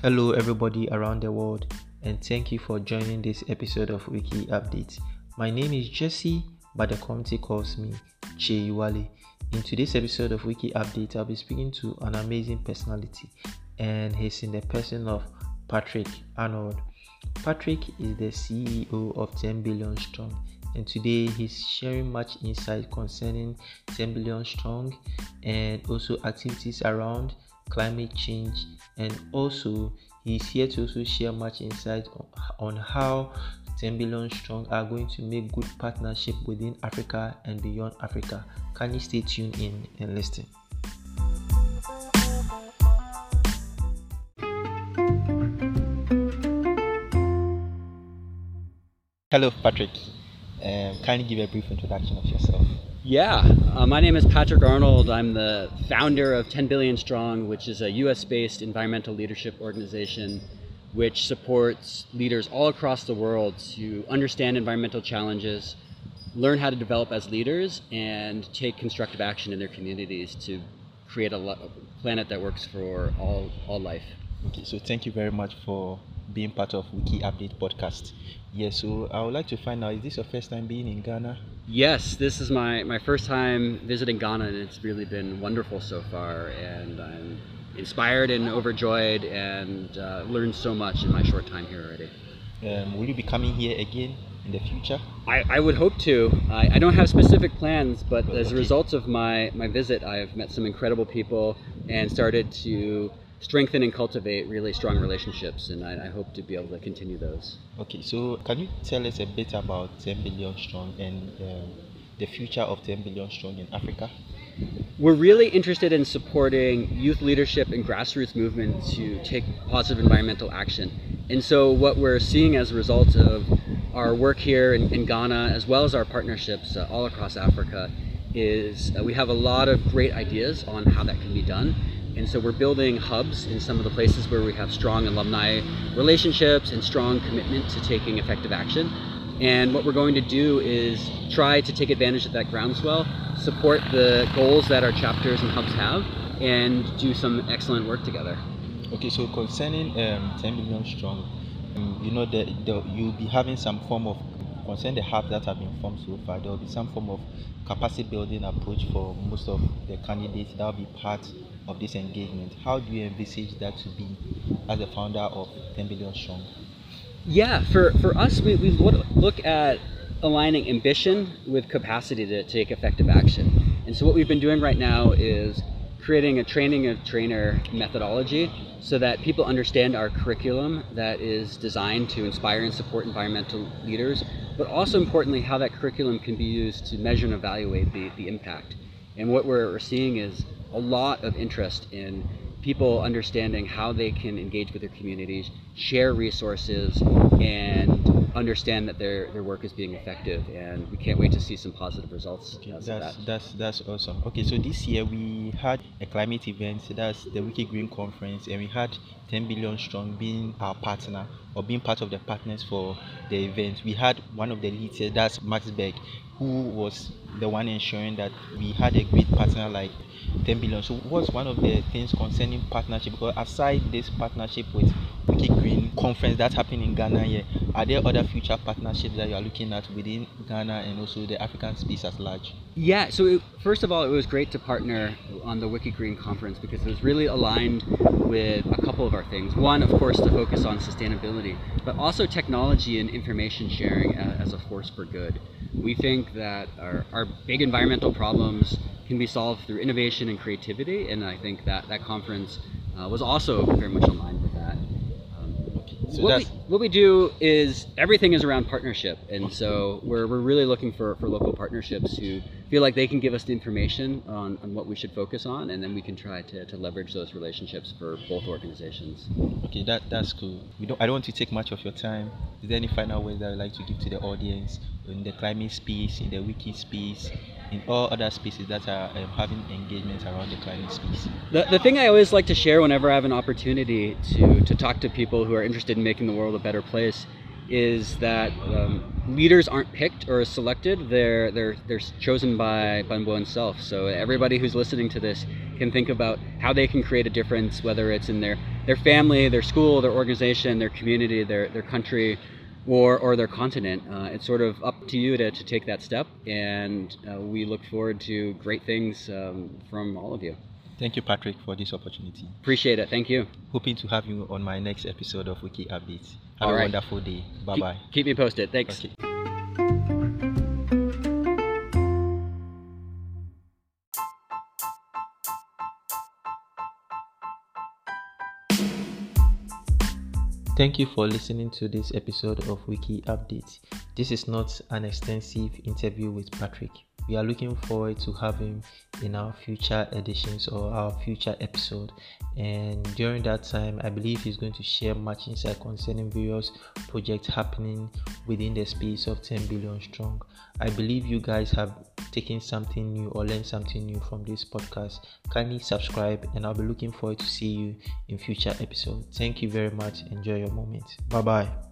Hello, everybody around the world, and thank you for joining this episode of Wiki Update. My name is Jesse, but the community calls me Che Wale. In today's episode of Wiki Update, I'll be speaking to an amazing personality, and he's in the person of Patrick Arnold. Patrick is the CEO of 10 Billion Strong, and today he's sharing much insight concerning 10 Billion Strong and also activities around climate change and also he's here to also share much insight on, how 10 billion strong are going to make good partnership within Africa and beyond Africa. Can you stay tuned in and listen? Hello, Patrick. Um, you give a brief introduction of yourself? Yeah, uh, my name is Patrick Arnold. I'm the founder of 10 Billion Strong, which is a US based environmental leadership organization which supports leaders all across the world to understand environmental challenges, learn how to develop as leaders, and take constructive action in their communities to create a, planet that works for all, all life. Okay, so thank you very much for being part of Wiki Update podcast. Yeah, so I would like to find out is this your first time being in Ghana? Yes, this is my, my first time visiting Ghana, and it's really been wonderful so far. And I'm inspired and overjoyed and uh, learned so much in my short time here already. Um, will you be coming here again in the future? I, I would hope to. I, I don't have specific plans, but, as a result of my, my visit, I've met some incredible people and started to strengthen and cultivate really strong relationships, and I, I, hope to be able to continue those. Okay, so can you tell us a bit about 10 Billion Strong and um, the future of 10 Billion Strong in Africa? We're really interested in supporting youth leadership and grassroots movements to take positive environmental action. And so, what we're seeing as a result of our work here in, in Ghana, as well as our partnerships uh, all across Africa, is uh, we have a lot of great ideas on how that can be done and so we're building hubs in some of the places where we have strong alumni relationships and strong commitment to taking effective action. And what we're going to do is try to take advantage of that groundswell, support the goals that our chapters and hubs have, and do some excellent work together. Okay, so concerning um, 10 million strong, um, you know that you'll be having some form of concern the hubs that have been formed so far, there will be some form of capacity building approach for most of the candidates that will be part of this engagement. How do you envisage that to be as a founder of 10 Billion Strong? Yeah, for, for us, we, we look at aligning ambition with capacity to take effective action. And so, what we've been doing right now is creating a training of trainer methodology so that people understand our curriculum that is designed to inspire and support environmental leaders, but also importantly, how that curriculum can be used to measure and evaluate the, the impact. And what we're seeing is a lot of interest in people understanding how they can engage with their communities, share resources, and understand that their, their work is being effective. And we can't wait to see some positive results. Okay, that's, that. that's, that's awesome. Okay, so this year we had a climate event, that's the Wiki Green Conference, and we had 10 Billion Strong being our partner or being part of the partners for the event. We had one of the leads, that's Max Berg, who was the one ensuring that we had a great partner like 10 billion. So, what's one of the things concerning partnership? Because aside this partnership with Wiki Green conference that's happening in Ghana here, are there other future partnerships that you are looking at within Ghana and also the African space at large? Yeah, so it, first of all, it was great to partner on the Wiki Green conference because it was really aligned with a couple of our things. One, of course, to focus on sustainability, but also technology and information sharing as a force for good. We think that our, our big environmental problems can be solved through innovation and creativity, and I think that that conference uh, was also very much aligned that. So what, we, what we do is everything is around partnership, and so we're, we're really looking for, for local partnerships who feel like they can give us the information on, on what we should focus on, and then we can try to, to leverage those relationships for both organizations. Okay, that, that's cool. We don't, I don't want to take much of your time. Is there any final words that I'd like to give to the audience in the climate space, in the wiki space, in all other spaces that are um, having engagement around the climate space. The, the thing I always like to share whenever I have an opportunity to, to talk to people who are interested in making the world a better place is that um, leaders aren't picked or selected; they're they're they're chosen by by oneself. So everybody who's listening to this can think about how they can create a difference, whether it's in their their family, their school, their organization, their community, their, their country, or, or their continent. Uh, it's sort of up to you to, to take that step, and uh, we look forward to great things um, from all of you. Thank you, Patrick, for this opportunity. Appreciate it. Thank you. Hoping to have you on my next episode of Wiki Updates. Have All a right. wonderful day. Bye Keep- bye. Keep me posted. Thanks. Okay. Thank you for listening to this episode of Wiki Update. This is not an extensive interview with Patrick. We are looking forward to him in our future editions or our future episode. And during that time, I believe he's going to share much insight concerning various projects happening within the space of 10 billion strong. I believe you guys have taken something new or learned something new from this podcast. Kindly subscribe, and I'll be looking forward to see you in future episodes. Thank you very much. Enjoy your moment. Bye bye.